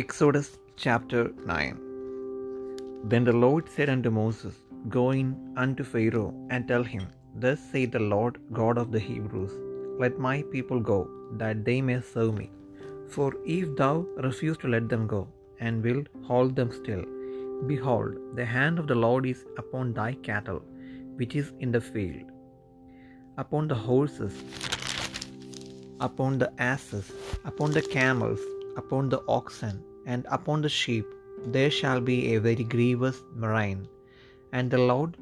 Exodus chapter 9 Then the Lord said unto Moses, Go in unto Pharaoh, and tell him, Thus saith the Lord God of the Hebrews, Let my people go, that they may serve me. For if thou refuse to let them go, and wilt hold them still, behold, the hand of the Lord is upon thy cattle, which is in the field, upon the horses, upon the asses, upon the camels, upon the oxen, and upon the sheep, there shall be a very grievous murrain. And the Lord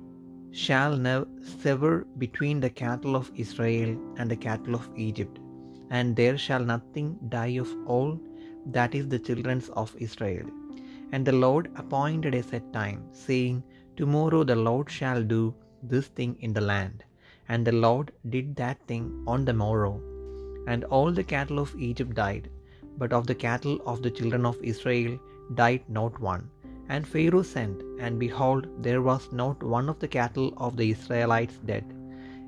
shall never sever between the cattle of Israel and the cattle of Egypt, and there shall nothing die of all that is the children of Israel. And the Lord appointed a set time, saying, Tomorrow the Lord shall do this thing in the land. And the Lord did that thing on the morrow. And all the cattle of Egypt died, but of the cattle of the children of Israel died not one. And Pharaoh sent, and behold, there was not one of the cattle of the Israelites dead.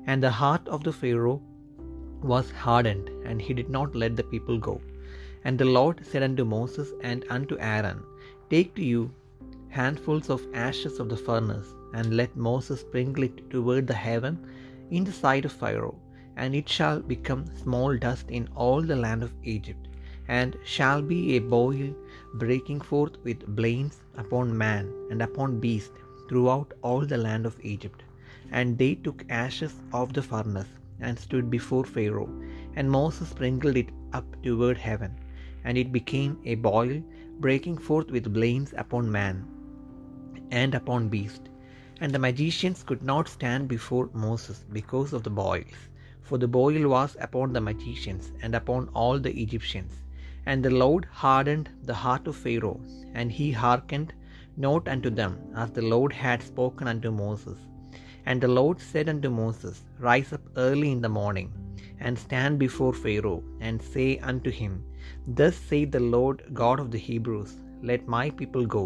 And the heart of the Pharaoh was hardened, and he did not let the people go. And the Lord said unto Moses and unto Aaron, Take to you handfuls of ashes of the furnace, and let Moses sprinkle it toward the heaven in the sight of Pharaoh, and it shall become small dust in all the land of Egypt, and shall be a boil breaking forth with blains upon man and upon beast throughout all the land of Egypt. And they took ashes of the furnace and stood before Pharaoh, and Moses sprinkled it up toward heaven, and it became a boil breaking forth with blains upon man and upon beast. And the magicians could not stand before Moses because of the boils, for the boil was upon the magicians and upon all the Egyptians. And the Lord hardened the heart of Pharaoh, and he hearkened not unto them, as the Lord had spoken unto Moses. And the Lord said unto Moses, Rise up early in the morning, and stand before Pharaoh, and say unto him, Thus saith the Lord God of the Hebrews, Let my people go,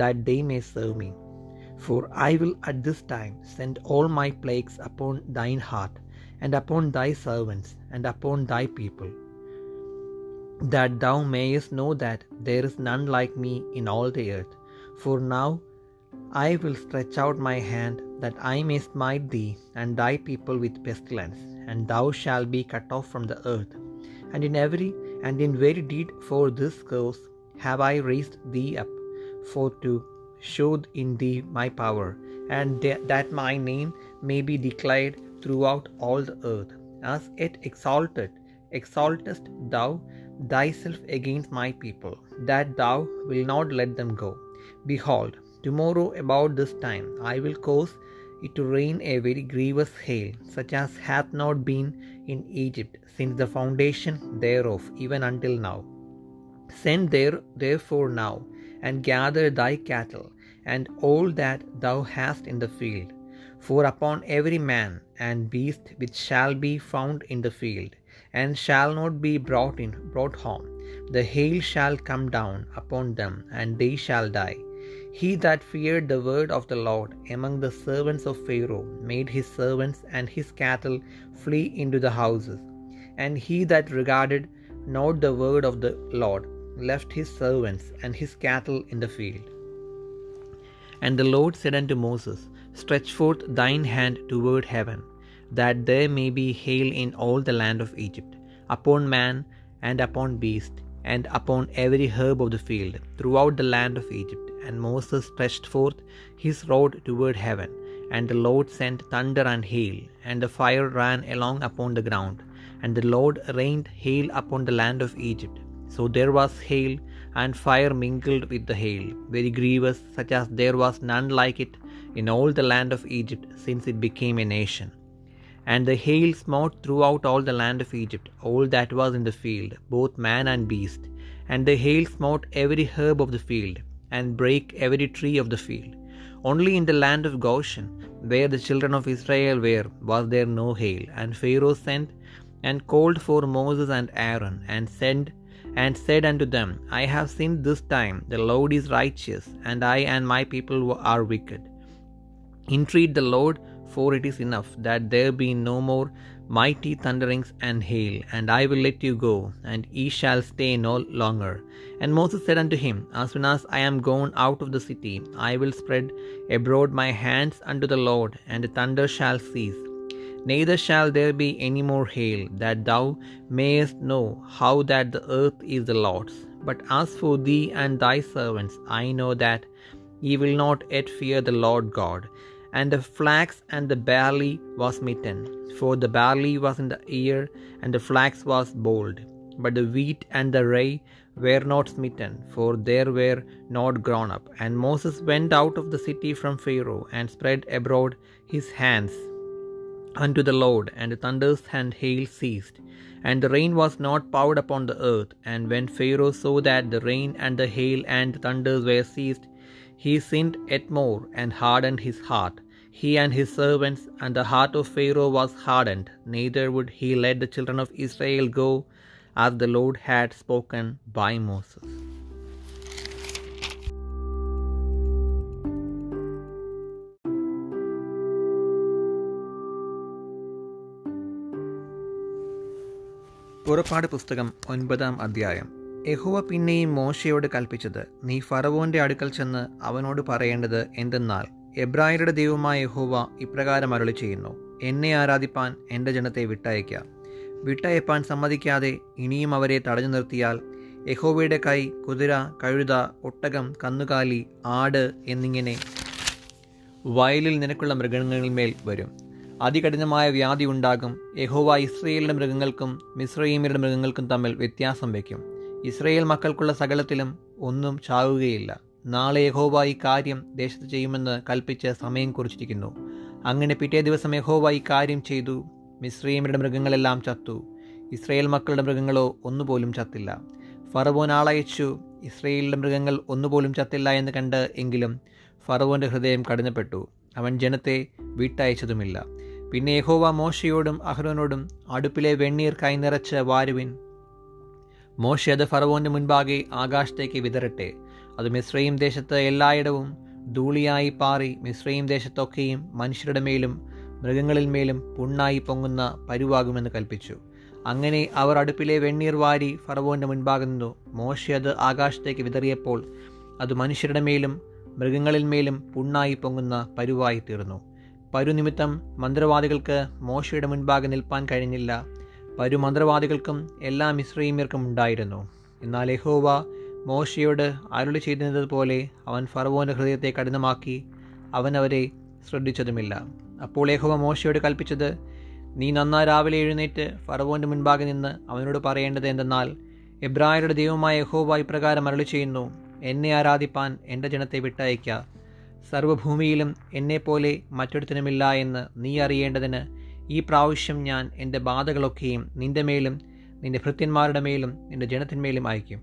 that they may serve me. For I will at this time send all my plagues upon thine heart, and upon thy servants, and upon thy people, that thou mayest know that there is none like me in all the earth. For now I will stretch out my hand, that I may smite thee and thy people with pestilence, and thou shalt be cut off from the earth. And in every and in very deed for this cause have I raised thee up, for to show in thee my power, and that my name may be declared throughout all the earth. As it exalted, exaltest thou thyself against my people, that thou wilt not let them go. Behold, tomorrow about this time I will cause it to rain a very grievous hail, such as hath not been in Egypt since the foundation thereof, even until now. Send there therefore now, and gather thy cattle, and all that thou hast in the field. For upon every man and beast which shall be found in the field, and shall not be brought in brought home, the hail shall come down upon them, and they shall die. He that feared the word of the Lord among the servants of Pharaoh made his servants and his cattle flee into the houses. And he that regarded not the word of the Lord left his servants and his cattle in the field. And the Lord said unto Moses, Stretch forth thine hand toward heaven, that there may be hail in all the land of Egypt, upon man and upon beast, and upon every herb of the field, throughout the land of Egypt. And Moses stretched forth his rod toward heaven, and the Lord sent thunder and hail, and the fire ran along upon the ground, and the Lord rained hail upon the land of Egypt. So there was hail and fire mingled with the hail, very grievous, such as there was none like it in all the land of Egypt since it became a nation. And the hail smote throughout all the land of Egypt, all that was in the field, both man and beast. And the hail smote every herb of the field, and brake every tree of the field. Only in the land of Goshen, where the children of Israel were, was there no hail. And Pharaoh sent and called for Moses and Aaron, and sent and said unto them, I have sinned this time, the Lord is righteous, and I and my people are wicked. Entreat the Lord for it is enough that there be no more mighty thunderings and hail, and I will let you go, and ye shall stay no longer. And Moses said unto him, As soon as I am gone out of the city, I will spread abroad my hands unto the Lord, and the thunder shall cease. Neither shall there be any more hail, that thou mayest know how that the earth is the Lord's. But as for thee and thy servants, I know that ye will not yet fear the Lord God. And the flax and the barley was smitten, for the barley was in the ear, and the flax was bolled. But the wheat and the rye were not smitten, for they were not grown up. And Moses went out of the city from Pharaoh, and spread abroad his hands unto the Lord, and the thunders and hail ceased, and the rain was not poured upon the earth. And when Pharaoh saw that the rain and the hail and the thunders were ceased, he sinned yet more, and hardened his heart, he and his servants, and the heart of Pharaoh was hardened, neither would he let the children of Israel go, as the Lord had spoken by Moses. പുറപ്പാട് പുസ്തകം ഒൻപതാം അധ്യായം യഹോവ പിന്നെയും മോശയോട് കൽപ്പിച്ചത് നീ ഫറവോന്റെ അടുക്കൽ ചെന്ന് അവനോട് പറയേണ്ടത് എന്തെന്നാൽ എബ്രായരുടെ ദൈവമായ യഹോവ ഇപ്രകാരം അരുളി ചെയ്യുന്നു എന്നെ ആരാധിപ്പാൻ എന്റെ ജനത്തെ വിട്ടയക്കുക വിട്ടയപ്പാൻ സമ്മതിക്കാതെ ഇനിയും അവരെ തടഞ്ഞു നിർത്തിയാൽ യഹോവയുടെ കൈ കുതിര കഴുത ഒട്ടകം കന്നുകാലി ആട് എന്നിങ്ങനെ വയലിൽ നിനക്കുള്ള മൃഗങ്ങളിന്മേൽ വരും. അതികഠിനമായ വ്യാധി ഉണ്ടാകും യഹോവ ഇസ്രയേലിന്റെ മൃഗങ്ങൾക്കും മിസ്രൈമിയുടെ മൃഗങ്ങൾക്കും തമ്മിൽ വ്യത്യാസം വയ്ക്കും. ഇസ്രയേൽ മക്കൾക്കുള്ള സകലത്തിലും ഒന്നും ചാവുകയില്ല. നാളെ യഹോബ ഈ കാര്യം ദേശത്ത് ചെയ്യുമെന്ന് കൽപ്പിച്ച് സമയം കുറിച്ചിരിക്കുന്നു. അങ്ങനെ പിറ്റേ ദിവസം യഹോബ ഈ കാര്യം ചെയ്തു. മിശ്രീമരുടെ മൃഗങ്ങളെല്ലാം ചത്തു. ഇസ്രയേൽ മക്കളുടെ മൃഗങ്ങളോ ഒന്നുപോലും ചത്തില്ല. ഫറവോൻ ആളയച്ചു. ഇസ്രയേലിന്റെ മൃഗങ്ങൾ ഒന്നുപോലും ചത്തില്ല എന്ന് കണ്ട് എങ്കിലും ഫറവോന്റെ ഹൃദയം കഠിനപ്പെട്ടു. അവൻ ജനത്തെ വിട്ടയച്ചതുമില്ല. പിന്നെ യഹോവ മോശയോടും അഹ്റോനോടും അടുപ്പിലെ വെണ്ണീർ കൈനിറച്ച് വാരുവിൻ മോശ അത് ഫറവോന്റെ മുൻപാകെ ആകാശത്തേക്ക് വിതരട്ടെ അത് മിശ്രയും ദേശത്ത് എല്ലായിടവും ധൂളിയായി പാറി മിശ്രയും ദേശത്തൊക്കെയും മനുഷ്യരുടെ മേലും മൃഗങ്ങളിൽ മേലും പുണ്ണായി പൊങ്ങുന്ന പരുവാകുമെന്ന് കൽപ്പിച്ചു. അങ്ങനെ അവർ അടുപ്പിലെ വെണ്ണീർ വാരി ഫറവോന്റെ മുൻപാകെ നിന്നു. മോശ അത് ആകാശത്തേക്ക് വിതറിയപ്പോൾ അത് മനുഷ്യരുടെ മേലും മൃഗങ്ങളിൽ മേലും പുണ്ണായി പൊങ്ങുന്ന പരുവായി തീർന്നു. പരുനിമിത്തം മന്ത്രവാദികൾക്ക് മോശയുടെ മുൻപാകെ നിൽപ്പാൻ കഴിഞ്ഞില്ല. പരു മന്ത്രവാദികൾക്കും എല്ലാ മിശ്രീമ്യർക്കും ഉണ്ടായിരുന്നു. എന്നാൽ യഹോവ മോശയോട് അരുളി ചെയ്തതുപോലെ അവൻ ഫറവോന്റെ ഹൃദയത്തെ കഠിനമാക്കി അവൻ അവരെ ശ്രദ്ധിച്ചതുമില്ല. അപ്പോൾ യഹോവ മോശയോട് കൽപ്പിച്ചത് നീ നന്നാ രാവിലെ എഴുന്നേറ്റ് ഫറവോന്റെ മുൻപാകെ നിന്ന് അവനോട് പറയേണ്ടത് എന്തെന്നാൽ എബ്രായരുടെ ദൈവമായ യഹോവ ഇപ്രകാരം അരുളി ചെയ്യുന്നു എന്നെ ആരാധിപ്പാൻ എന്റെ ജനത്തെ വിട്ടയക്കുക സർവഭൂമിയിലും എന്നെപ്പോലെ മറ്റൊരുത്തനുമില്ല എന്ന് നീ അറിയേണ്ടതിന് ഈ പ്രാവശ്യം ഞാൻ എന്റെ ബാധകളൊക്കെയും നിന്റെ മേലും നിന്റെ ഭൃത്യന്മാരുടെ മേലും നിന്റെ ജനത്തിന്മേലും അയക്കും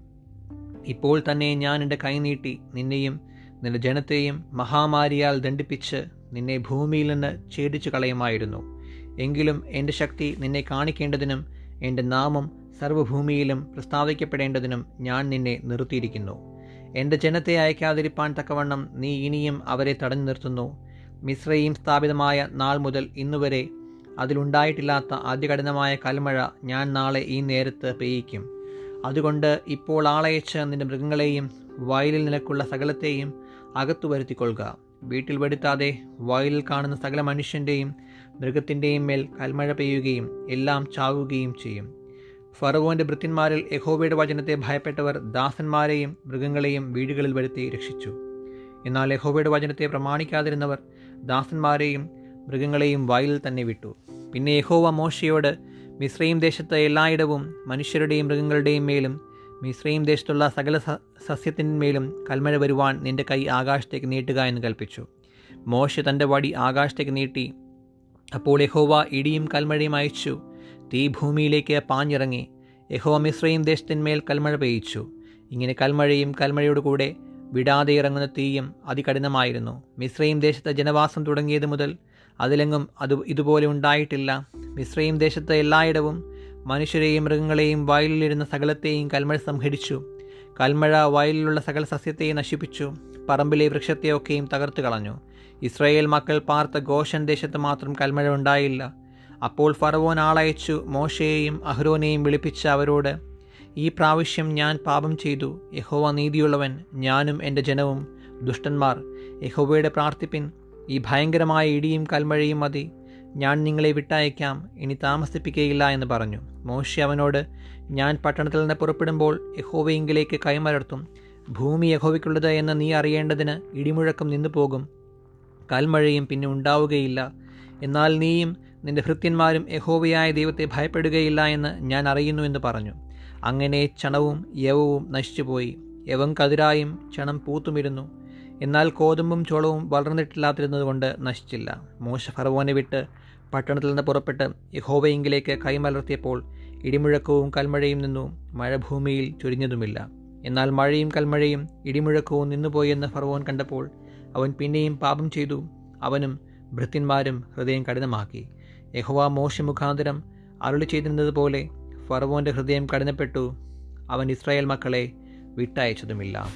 ഇപ്പോൾ തന്നെ ഞാൻ എന്റെ കൈനീട്ടി നിന്നെയും നിന്റെ ജനത്തെയും മഹാമാരിയാൽ ദണ്ഡിപ്പിച്ച് നിന്നെ ഭൂമിയിൽ നിന്ന് ഛേദിച്ചു കളയുമായിരുന്നു. എങ്കിലും എന്റെ ശക്തി നിന്നെ കാണിക്കേണ്ടതിനും എന്റെ നാമം സർവഭൂമിയിലും പ്രസ്താവിക്കപ്പെടേണ്ടതിനും ഞാൻ നിന്നെ നിർത്തിയിരിക്കുന്നു. എന്റെ ജനത്തെ അയക്കാതിരിപ്പാൻ തക്കവണ്ണം നീ ഇനിയും അവരെ തടഞ്ഞു നിർത്തുന്നു. മിശ്രയും സ്ഥാപിതമായ നാൾ മുതൽ ഇന്നുവരെ അതിലുണ്ടായിട്ടില്ലാത്ത അതികഠിനമായ കൽമഴ ഞാൻ നാളെ ഈ നേരത്ത് പെയ്യിക്കും. അതുകൊണ്ട് ഇപ്പോൾ ആളയച്ച് നിന്റെ മൃഗങ്ങളെയും വയലിൽ നിനക്കുള്ള സകലത്തെയും അകത്തു വരുത്തിക്കൊള്ളുക. വീട്ടിൽ വരുത്താതെ വയലിൽ കാണുന്ന സകല മനുഷ്യന്റെയും മൃഗത്തിന്റെയും മേൽ കൽമഴ പെയ്യുകയും എല്ലാം ചാവുകയും ചെയ്യും. ഫറവോന്റെ ഭൃത്യന്മാരിൽ യഹോബയുടെ വചനത്തെ ഭയപ്പെട്ടവർ ദാസന്മാരെയും മൃഗങ്ങളെയും വീടുകളിൽ വരുത്തി രക്ഷിച്ചു. എന്നാൽ യഹോബയുടെ വചനത്തെ പ്രമാണിക്കാതിരുന്നവർ ദാസന്മാരെയും മൃഗങ്ങളെയും വായിൽ തന്നെ വിട്ടു. പിന്നെ യഹോവ മോശയോട് മിശ്രയും ദേശത്ത് എല്ലായിടവും മനുഷ്യരുടെയും മൃഗങ്ങളുടെയും മേലും മിശ്രയും ദേശത്തുള്ള സകല സസ്യത്തിന്മേലും കൽമഴ വരുവാൻ നിന്റെ കൈ ആകാശത്തേക്ക് നീട്ടുക എന്ന് കൽപ്പിച്ചു. മോശ തന്റെ വടി ആകാശത്തേക്ക് നീട്ടി അപ്പോൾ യഹോവ ഇടിയും കൽമഴയും അയച്ചു തീ ഭൂമിയിലേക്ക് പാഞ്ഞിറങ്ങി. യഹോവ മിശ്രയും ദേശത്തിന്മേൽ കൽമഴ പെയ്യിച്ചു. ഇങ്ങനെ കൽമഴയും കൽമഴയോട് കൂടെ വിടാതെ ഇറങ്ങുന്ന തീയും അതികഠിനമായിരുന്നു. മിശ്രയും ദേശത്തെ ജനവാസം തുടങ്ങിയത് മുതൽ അതിലെങ്ങും അത് ഇതുപോലെ ഉണ്ടായിട്ടില്ല. മിശ്രയും ദേശത്ത് എല്ലായിടവും മനുഷ്യരെയും മൃഗങ്ങളെയും വയലിലിരുന്ന സകലത്തെയും കൽമഴ സംഹരിച്ചു കൽമഴ വയലിലുള്ള സകല സസ്യത്തെയും നശിപ്പിച്ചു. പറമ്പിലെ വൃക്ഷത്തെയൊക്കെയും തകർത്തു കളഞ്ഞു. ഇസ്രയേൽ മക്കൾ പാർത്ത ഗോഷൻ ദേശത്ത് മാത്രം കൽമഴ ഉണ്ടായില്ല. അപ്പോൾ ഫറവോൻ ആളയച്ചു മോശയെയും അഹ്രോനെയും വിളിപ്പിച്ച അവരോട് ഈ പ്രാവശ്യം ഞാൻ പാപം ചെയ്തു. യഹോവ നീതിയുള്ളവൻ ഞാനും എന്റെ ജനവും ദുഷ്ടന്മാർ. യഹോവയുടെ പ്രാർത്ഥിപ്പിൻ ഈ ഭയങ്കരമായ ഇടിയും കൽമഴയും മതി. ഞാൻ നിങ്ങളെ വിട്ടയക്കാം. ഇനി താമസിപ്പിക്കുകയില്ല എന്ന് പറഞ്ഞു. മോശി അവനോട് ഞാൻ പട്ടണത്തിൽ നിന്ന് പുറപ്പെടുമ്പോൾ യഹോവയെങ്കിലേക്ക് കൈമലർത്തും. ഭൂമി യഹോവയ്ക്കുള്ളത് എന്ന് നീ അറിയേണ്ടതിന് ഇടിമുഴക്കം നിന്നു പോകും. കൽമഴയും പിന്നെ ഉണ്ടാവുകയില്ല. എന്നാൽ നീയും നിന്റെ ഭൃത്യന്മാരും യഹോവയായ ദൈവത്തെ ഭയപ്പെടുകയില്ല എന്ന് ഞാൻ അറിയുന്നു എന്ന് പറഞ്ഞു. അങ്ങനെ ചണവും യവവും നശിച്ചുപോയി. യവം കതിരായും ചണം പൂത്തുമിരുന്നു. എന്നാൽ കോതുമ്പും ചോളവും വളർന്നിട്ടില്ലാതിരുന്നതുകൊണ്ട് നശിച്ചില്ല. മോശ ഫറവോനെ വിട്ട് പട്ടണത്തിൽ നിന്ന് പുറപ്പെട്ട് യഹോവയെങ്കിലേക്ക് കൈമലർത്തിയപ്പോൾ ഇടിമുഴക്കവും കൽമഴയും നിന്നു. മഴ ഭൂമിയിൽ ചൊരിഞ്ഞതുമില്ല. എന്നാൽ മഴയും കൽമഴയും ഇടിമുഴക്കവും നിന്നുപോയെന്ന് ഫറവോൻ കണ്ടപ്പോൾ അവൻ പിന്നെയും പാപം ചെയ്തു. അവനും ഭൃത്യന്മാരും ഹൃദയം കഠിനമാക്കി. യഹോവ മോശ മുഖാന്തരം അരുളി ചെയ്തിരുന്നതുപോലെ ഫറവോന്റെ ഹൃദയം കഠിനപ്പെട്ടു. അവൻ ഇസ്രായേൽ മക്കളെ വിട്ടയച്ചതുമില്ല.